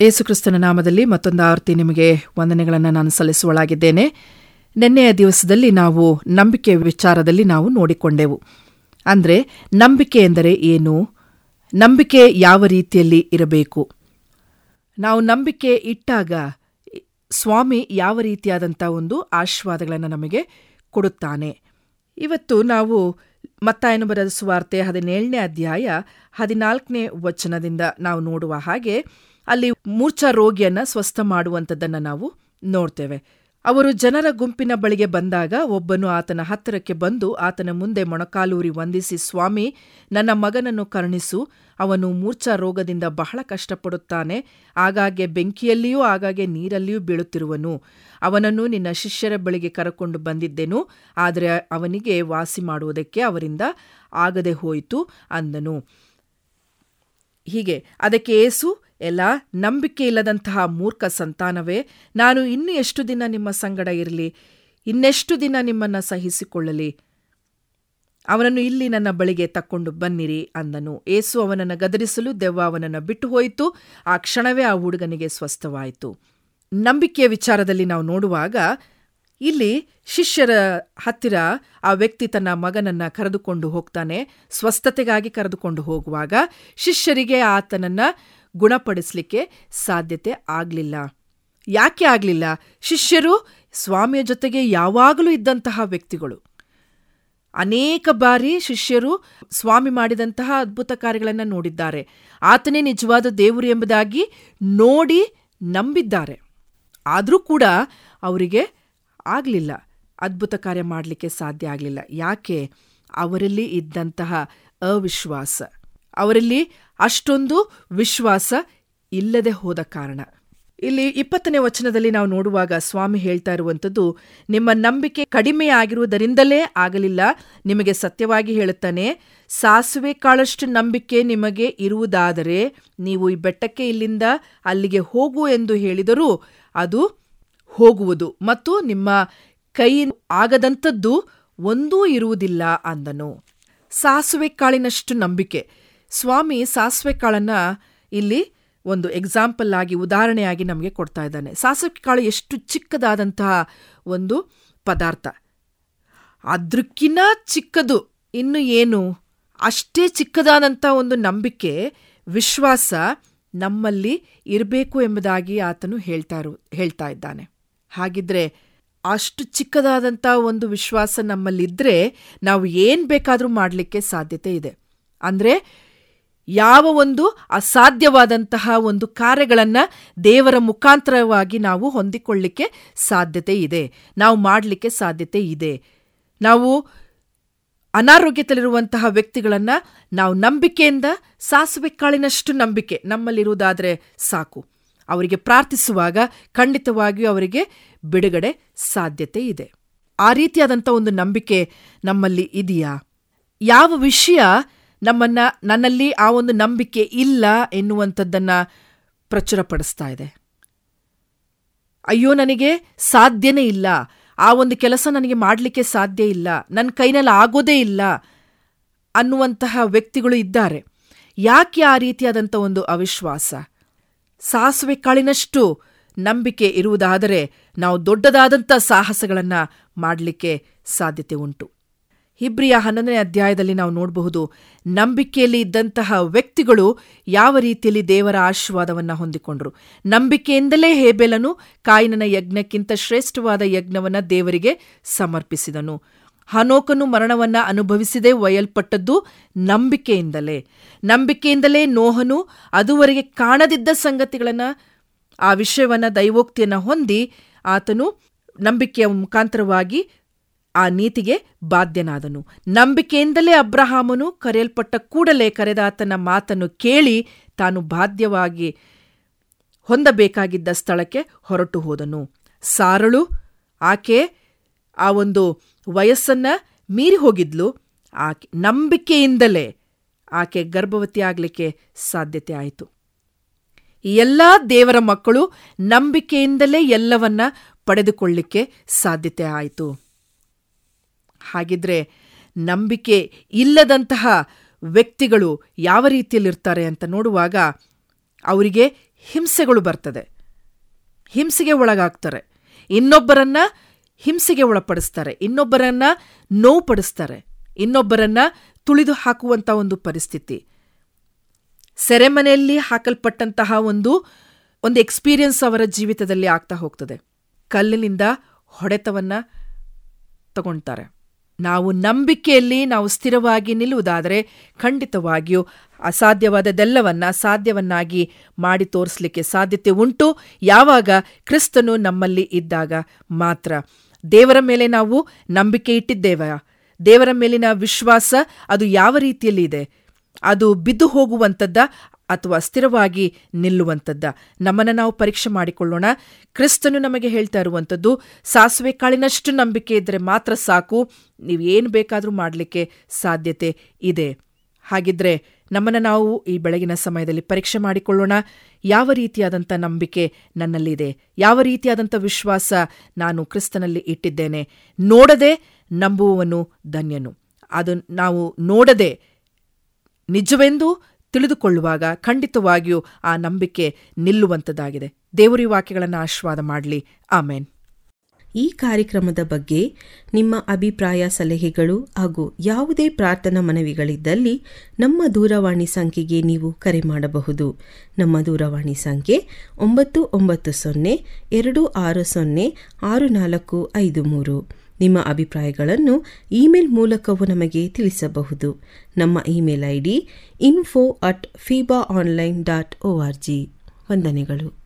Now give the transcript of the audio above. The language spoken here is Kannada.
ಯೇಸುಕ್ರಿಸ್ತನ ನಾಮದಲ್ಲಿ ಮತ್ತೊಂದು ಆವೃತ್ತಿ ನಿಮಗೆ ವಂದನೆಗಳನ್ನು ನಾನು ಸಲ್ಲಿಸುವಳಾಗಿದ್ದೇನೆ. ನಿನ್ನೆಯ ದಿವಸದಲ್ಲಿ ನಾವು ನಂಬಿಕೆ ವಿಚಾರದಲ್ಲಿ ನಾವು ನೋಡಿಕೊಂಡೆವು. ಅಂದರೆ ನಂಬಿಕೆ ಎಂದರೆ ಏನು? ನಂಬಿಕೆ ಯಾವ ರೀತಿಯಲ್ಲಿ ಇರಬೇಕು? ನಾವು ನಂಬಿಕೆ ಇಟ್ಟಾಗ ಸ್ವಾಮಿ ಯಾವ ರೀತಿಯಾದಂಥ ಒಂದು ಆಶೀರ್ವಾದಗಳನ್ನು ನಮಗೆ ಕೊಡುತ್ತಾನೆ. ಇವತ್ತು ನಾವು ಮತ್ತಾಯನು ಬರೆದ ಸುವಾರ್ತೆ ಹದಿನೇಳನೇ ಅಧ್ಯಾಯ ಹದಿನಾಲ್ಕನೇ ವಚನದಿಂದ ನಾವು ನೋಡುವ ಹಾಗೆ ಅಲ್ಲಿ ಮೂರ್ಛಾ ರೋಗಿಯನ್ನ ಸ್ವಸ್ಥ ಮಾಡುವಂಥದ್ದನ್ನು ನಾವು ನೋಡ್ತೇವೆ. ಅವರು ಜನರ ಗುಂಪಿನ ಬಳಿಗೆ ಬಂದಾಗ ಒಬ್ಬನು ಆತನ ಹತ್ತಿರಕ್ಕೆ ಬಂದು ಆತನ ಮುಂದೆ ಮೊಣಕಾಲೂರಿ ವಂದಿಸಿ, ಸ್ವಾಮಿ, ನನ್ನ ಮಗನನ್ನು ಕರುಣಿಸು. ಅವನು ಮೂರ್ಛಾ ರೋಗದಿಂದ ಬಹಳ ಕಷ್ಟಪಡುತ್ತಾನೆ. ಆಗಾಗ್ಗೆ ಬೆಂಕಿಯಲ್ಲಿಯೂ ಆಗಾಗ್ಗೆ ನೀರಲ್ಲಿಯೂ ಬೀಳುತ್ತಿರುವನು. ಅವನನ್ನು ನಿನ್ನ ಶಿಷ್ಯರ ಬಳಿಗೆ ಕರಕೊಂಡು ಬಂದಿದ್ದೆನು. ಆದರೆ ಅವನಿಗೆ ವಾಸಿ ಮಾಡುವುದಕ್ಕೆ ಅವರಿಂದ ಆಗದೆ ಹೋಯಿತು ಅಂದನು. ಹೀಗೆ, ಅದಕ್ಕೆ ಏಸು ಎಲ್ಲ ನಂಬಿಕೆ ಇಲ್ಲದಂತಹ ಮೂರ್ಖ ಸಂತಾನವೇ, ನಾನು ಇನ್ನು ಎಷ್ಟು ದಿನ ನಿಮ್ಮ ಸಂಗಡ ಇರಲಿ, ಇನ್ನೆಷ್ಟು ದಿನ ನಿಮ್ಮನ್ನು ಸಹಿಸಿಕೊಳ್ಳಲಿ? ಅವನನ್ನು ಇಲ್ಲಿ ನನ್ನ ಬಳಿಗೆ ತಕ್ಕೊಂಡು ಬನ್ನಿರಿ ಅಂದನು. ಏಸು ಅವನನ್ನು ಗದರಿಸಲು ದೆವ್ವ ಅವನನ್ನು ಬಿಟ್ಟು ಹೋಯಿತು. ಆ ಕ್ಷಣವೇ ಆ ಹುಡುಗನಿಗೆ ಸ್ವಸ್ಥವಾಯಿತು. ನಂಬಿಕೆಯ ವಿಚಾರದಲ್ಲಿ ನಾವು ನೋಡುವಾಗ, ಇಲ್ಲಿ ಶಿಷ್ಯರ ಹತ್ತಿರ ಆ ವ್ಯಕ್ತಿ ತನ್ನ ಮಗನನ್ನ ಕರೆದುಕೊಂಡು ಹೋಗ್ತಾನೆ. ಸ್ವಸ್ಥತೆಗಾಗಿ ಕರೆದುಕೊಂಡು ಹೋಗುವಾಗ ಶಿಷ್ಯರಿಗೆ ಆತನನ್ನ ಗುಣಪಡಿಸಲಿಕ್ಕೆ ಸಾಧ್ಯತೆ ಆಗಲಿಲ್ಲ. ಯಾಕೆ ಆಗಲಿಲ್ಲ? ಶಿಷ್ಯರು ಸ್ವಾಮಿಯ ಜೊತೆಗೆ ಯಾವಾಗಲೂ ಇದ್ದಂತಹ ವ್ಯಕ್ತಿಗಳು. ಅನೇಕ ಬಾರಿ ಶಿಷ್ಯರು ಸ್ವಾಮಿ ಮಾಡಿದಂತಹ ಅದ್ಭುತ ಕಾರ್ಯಗಳನ್ನು ನೋಡಿದ್ದಾರೆ. ಆತನೇ ನಿಜವಾದ ದೇವರು ಎಂಬುದಾಗಿ ನೋಡಿ ನಂಬಿದ್ದಾರೆ. ಆದರೂ ಕೂಡ ಅವರಿಗೆ ಆಗಲಿಲ್ಲ. ಅದ್ಭುತ ಕಾರ್ಯ ಮಾಡಲಿಕ್ಕೆ ಸಾಧ್ಯ ಆಗಲಿಲ್ಲ. ಯಾಕೆ? ಅವರಲ್ಲಿ ಇದ್ದಂತಹ ಅವಿಶ್ವಾಸ. ಅವರಲ್ಲಿ ಅಷ್ಟೊಂದು ವಿಶ್ವಾಸ ಇಲ್ಲದೆ ಹೋದ ಕಾರಣ. ಇಲ್ಲಿ ಇಪ್ಪತ್ತನೇ ವಚನದಲ್ಲಿ ನಾವು ನೋಡುವಾಗ ಸ್ವಾಮಿ ಹೇಳ್ತಾ ಇರುವಂಥದ್ದು, ನಿಮ್ಮ ನಂಬಿಕೆ ಕಡಿಮೆ ಆಗಿರುವುದರಿಂದಲೇ ಆಗಲಿಲ್ಲ, ನಿಮಗೆ ಸತ್ಯವಾಗಿ ಹೇಳುತ್ತಾನೆ, ಸಾಸುವೆ ಕಾಳಷ್ಟು ನಂಬಿಕೆ ನಿಮಗೆ ಇರುವುದಾದರೆ ನೀವು ಈ ಬೆಟ್ಟಕ್ಕೆ ಇಲ್ಲಿಂದ ಅಲ್ಲಿಗೆ ಹೋಗು ಎಂದು ಹೇಳಿದರೂ ಅದು ಹೋಗುವುದು ಮತ್ತು ನಿಮ್ಮ ಕೈ ಆಗದಂಥದ್ದು ಒಂದೂ ಇರುವುದಿಲ್ಲ ಅಂದನು. ಸಾಸುವೆ ಕಾಳಿನಷ್ಟು ನಂಬಿಕೆ. ಸ್ವಾಮಿ ಸಾಸಿವೆ ಕಾಳನ್ನ ಇಲ್ಲಿ ಒಂದು ಎಕ್ಸಾಂಪಲ್ ಆಗಿ, ಉದಾಹರಣೆಯಾಗಿ ನಮಗೆ ಕೊಡ್ತಾ ಇದ್ದಾನೆ. ಸಾಸಿವೆ ಕಾಳು ಎಷ್ಟು ಚಿಕ್ಕದಾದಂತಹ ಒಂದು ಪದಾರ್ಥ. ಅದಕ್ಕಿನ್ನ ಚಿಕ್ಕದು, ಇನ್ನು ಏನು? ಅಷ್ಟೇ ಚಿಕ್ಕದಾದಂಥ ಒಂದು ನಂಬಿಕೆ, ವಿಶ್ವಾಸ ನಮ್ಮಲ್ಲಿ ಇರಬೇಕು ಎಂಬುದಾಗಿ ಆತನು ಹೇಳ್ತಾ ಇರು, ಹೇಳ್ತಾ ಇದ್ದಾನೆ. ಹಾಗಿದ್ರೆ ಅಷ್ಟು ಚಿಕ್ಕದಾದಂಥ ಒಂದು ವಿಶ್ವಾಸ ನಮ್ಮಲ್ಲಿದ್ದರೆ ನಾವು ಏನು ಬೇಕಾದರೂ ಮಾಡಲಿಕ್ಕೆ ಸಾಧ್ಯತೆ ಇದೆ. ಅಂದರೆ ಯಾವ ಒಂದು ಅಸಾಧ್ಯವಾದಂತಹ ಒಂದು ಕಾರ್ಯಗಳನ್ನು ದೇವರ ಮುಖಾಂತರವಾಗಿ ನಾವು ಹೊಂದಿಕೊಳ್ಳಿಕ್ಕೆ ಸಾಧ್ಯತೆ ಇದೆ. ನಾವು ಮಾಡಲಿಕ್ಕೆ ಸಾಧ್ಯತೆ ಇದೆ. ನಾವು ಅನಾರೋಗ್ಯದಲ್ಲಿರುವಂತಹ ವ್ಯಕ್ತಿಗಳನ್ನು ನಾವು ನಂಬಿಕೆಯಿಂದ ಸಾಸಿವೆ ಕಾಳಿನಷ್ಟು ನಂಬಿಕೆ ನಮ್ಮಲ್ಲಿರುವುದಾದರೆ ಸಾಕು. ಅವರಿಗೆ ಪ್ರಾರ್ಥಿಸುವಾಗ ಖಂಡಿತವಾಗಿಯೂ ಅವರಿಗೆ ಬಿಡುಗಡೆ ಸಾಧ್ಯತೆ ಇದೆ. ಆ ರೀತಿಯಾದಂಥ ಒಂದು ನಂಬಿಕೆ ನಮ್ಮಲ್ಲಿ ಇದೆಯಾ? ಯಾವ ವಿಷಯ ನಮ್ಮನ್ನ, ನನ್ನಲ್ಲಿ ಆ ಒಂದು ನಂಬಿಕೆ ಇಲ್ಲ ಎನ್ನುವಂಥದ್ದನ್ನು ಪ್ರಚುರಪಡಿಸ್ತಾ ಇದೆ. ಅಯ್ಯೋ, ನನಗೆ ಸಾಧ್ಯನೇ ಇಲ್ಲ. ಆ ಒಂದು ಕೆಲಸ ನನಗೆ ಮಾಡಲಿಕ್ಕೆ ಸಾಧ್ಯ ಇಲ್ಲ. ನನ್ನ ಕೈನಲ್ಲಿ ಆಗೋದೇ ಇಲ್ಲ ಅನ್ನುವಂತಹ ವ್ಯಕ್ತಿಗಳು ಇದ್ದಾರೆ. ಯಾಕೆ ಆ ರೀತಿಯಾದಂಥ ಒಂದು ಅವಿಶ್ವಾಸ? ಸಾಸಿವೆ ಕಾಳಿನಷ್ಟು ನಂಬಿಕೆ ಇರುವುದಾದರೆ ನಾವು ದೊಡ್ಡದಾದಂಥ ಸಾಹಸಗಳನ್ನು ಮಾಡಲಿಕ್ಕೆ ಸಾಧ್ಯತೆ ಉಂಟು. ಹಿಬ್ರಿಯ ಹನ್ನೊಂದನೇ ಅಧ್ಯಾಯದಲ್ಲಿ ನಾವು ನೋಡಬಹುದು, ನಂಬಿಕೆಯಲ್ಲಿ ಇದ್ದಂತಹ ವ್ಯಕ್ತಿಗಳು ಯಾವ ರೀತಿಯಲ್ಲಿ ದೇವರ ಆಶೀರ್ವಾದವನ್ನು ಹೊಂದಿಕೊಂಡರು. ನಂಬಿಕೆಯಿಂದಲೇ ಹೇಬೆಲನು ಕಾಯಿನನ ಯಜ್ಞಕ್ಕಿಂತ ಶ್ರೇಷ್ಠವಾದ ಯಜ್ಞವನ್ನು ದೇವರಿಗೆ ಸಮರ್ಪಿಸಿದನು. ಹನೋಕನು ಮರಣವನ್ನ ಅನುಭವಿಸದೆ ಒಯ್ಯಲ್ಪಟ್ಟದ್ದು ನಂಬಿಕೆಯಿಂದಲೇ. ನಂಬಿಕೆಯಿಂದಲೇ ನೋಹನು ಅದುವರೆಗೆ ಕಾಣದಿದ್ದ ಸಂಗತಿಗಳನ್ನು, ಆ ವಿಷಯವನ್ನು ದೈವೋಕ್ತಿಯನ್ನು ಹೊಂದಿ ಆತನು ನಂಬಿಕೆಯ ಮುಖಾಂತರವಾಗಿ ಆ ನೀತಿಗೆ ಬಾಧ್ಯನಾದನು. ನಂಬಿಕೆಯಿಂದಲೇ ಅಬ್ರಹಾಮನು ಕರೆಯಲ್ಪಟ್ಟ ಕೂಡಲೇ ಕರೆದಾತನ ಮಾತನ್ನು ಕೇಳಿ ತಾನು ಬಾಧ್ಯವಾಗಿ ಹೊಂದಬೇಕಾಗಿದ್ದ ಸ್ಥಳಕ್ಕೆ ಹೊರಟು ಹೋದನು. ಸಾರಳು, ಆಕೆ ಆ ಒಂದು ವಯಸ್ಸನ್ನ ಮೀರಿ ಹೋಗಿದ್ಲು. ಆಕೆ ನಂಬಿಕೆಯಿಂದಲೇ ಆಕೆ ಗರ್ಭವತಿ ಆಗಲಿಕ್ಕೆ ಸಾಧ್ಯತೆ ಆಯಿತು. ಎಲ್ಲ ದೇವರ ಮಕ್ಕಳು ನಂಬಿಕೆಯಿಂದಲೇ ಎಲ್ಲವನ್ನ ಪಡೆದುಕೊಳ್ಳಿಕ್ಕೆ ಸಾಧ್ಯತೆ ಆಯಿತು. ಹಾಗಿದ್ರೆ ನಂಬಿಕೆ ಇಲ್ಲದಂತಹ ವ್ಯಕ್ತಿಗಳು ಯಾವ ರೀತಿಯಲ್ಲಿರ್ತಾರೆ ಅಂತ ನೋಡುವಾಗ ಅವರಿಗೆ ಹಿಂಸೆಗಳು ಬರ್ತದೆ. ಹಿಂಸೆಗೆ ಒಳಗಾಗ್ತಾರೆ. ಇನ್ನೊಬ್ಬರನ್ನ ಹಿಂಸೆಗೆ ಒಳಪಡಿಸ್ತಾರೆ. ಇನ್ನೊಬ್ಬರನ್ನ ನೋವುಪಡಿಸ್ತಾರೆ ಇನ್ನೊಬ್ಬರನ್ನ ತುಳಿದು ಹಾಕುವಂಥ ಒಂದು ಪರಿಸ್ಥಿತಿ. ಸೆರೆಮನೆಯಲ್ಲಿ ಹಾಕಲ್ಪಟ್ಟಂತಹ ಒಂದು ಒಂದು ಎಕ್ಸ್ಪೀರಿಯನ್ಸ್ ಅವರ ಜೀವಿತದಲ್ಲಿ ಆಗ್ತಾ ಹೋಗ್ತದೆ. ಕಲ್ಲಿನಿಂದ ಹೊಡೆತವನ್ನ ತಗೊಳ್ತಾರೆ ನಾವು ನಂಬಿಕೆಯಲ್ಲಿ ನಾವು ಸ್ಥಿರವಾಗಿ ನಿಲ್ಲುವುದಾದರೆ ಖಂಡಿತವಾಗಿಯೂ ಅಸಾಧ್ಯವಾದದೆಲ್ಲವನ್ನ ಸಾಧ್ಯವನ್ನಾಗಿ ಮಾಡಿ ತೋರಿಸಲಿಕ್ಕೆ ಸಾಧ್ಯತೆ ಉಂಟು. ಯಾವಾಗ ಕ್ರಿಸ್ತನು ನಮ್ಮಲ್ಲಿ ಇದ್ದಾಗ ಮಾತ್ರ. ದೇವರ ಮೇಲೆ ನಾವು ನಂಬಿಕೆ ಇಟ್ಟಿದ್ದೇವೆ? ದೇವರ ಮೇಲಿನ ವಿಶ್ವಾಸ ಅದು ಯಾವ ರೀತಿಯಲ್ಲಿ ಇದೆ ಅದು ಬಿದ್ದು ಹೋಗುವಂಥದ್ದ ಅಥವಾ ಸ್ಥಿರವಾಗಿ ನಿಲ್ಲುವಂಥದ್ದ. ನಮ್ಮನ್ನು ನಾವು ಪರೀಕ್ಷೆ ಮಾಡಿಕೊಳ್ಳೋಣ. ಕ್ರಿಸ್ತನು ನಮಗೆ ಹೇಳ್ತಾ ಇರುವಂಥದ್ದು, ಸಾಸಿವೆ ಕಾಳಿನಷ್ಟು ನಂಬಿಕೆ ಇದ್ದರೆ ಮಾತ್ರ ಸಾಕು. ನೀವು ಏನು ಬೇಕಾದರೂ ಮಾಡಲಿಕ್ಕೆ ಸಾಧ್ಯತೆ ಇದೆ. ಹಾಗಿದ್ರೆ ನಮ್ಮನ್ನು ನಾವು ಈ ಬೆಳಗಿನ ಸಮಯದಲ್ಲಿ ಪರೀಕ್ಷೆ ಮಾಡಿಕೊಳ್ಳೋಣ. ಯಾವ ರೀತಿಯಾದಂಥ ನಂಬಿಕೆ ನನ್ನಲ್ಲಿದೆ? ಯಾವ ರೀತಿಯಾದಂಥ ವಿಶ್ವಾಸ ನಾನು ಕ್ರಿಸ್ತನಲ್ಲಿ ಇಟ್ಟಿದ್ದೇನೆ? ನೋಡದೆ ನಂಬುವವನು ಧನ್ಯನು. ಅದು ನಾವು ನೋಡದೆ ನಿಜವೆಂದು ತಿಳಿದುಕೊಳ್ಳುವಾಗ ಖಂಡಿತವಾಗಿಯೂ ಆ ನಂಬಿಕೆ ನಿಲ್ಲುವಂಥದ್ದಾಗಿದೆ ದೇವರಿ ವಾಕ್ಯಗಳನ್ನು ಆಶೀರ್ವಾದ ಮಾಡಲಿ. ಆಮೇನ್. ಈ ಕಾರ್ಯಕ್ರಮದ ಬಗ್ಗೆ ನಿಮ್ಮ ಅಭಿಪ್ರಾಯ, ಸಲಹೆಗಳು ಹಾಗೂ ಯಾವುದೇ ಪ್ರಾರ್ಥನಾ ಮನವಿಗಳಿದ್ದಲ್ಲಿ ನಮ್ಮ ದೂರವಾಣಿ ಸಂಖ್ಯೆಗೆ ನೀವು ಕರೆ ಮಾಡಬಹುದು. ನಮ್ಮ ದೂರವಾಣಿ ಸಂಖ್ಯೆ ಒಂಬತ್ತು ಒಂಬತ್ತು ಸೊನ್ನೆ ಎರಡು ಆರು ಸೊನ್ನೆ ಆರು ನಾಲ್ಕು ಐದು ಮೂರು. ನಿಮ್ಮ ಅಭಿಪ್ರಾಯಗಳನ್ನು ಇಮೇಲ್ ಮೂಲಕವೂ ನಮಗೆ ತಿಳಿಸಬಹುದು. ನಮ್ಮ email I D info at FEBA online dot O R G ವಂದನೆಗಳು.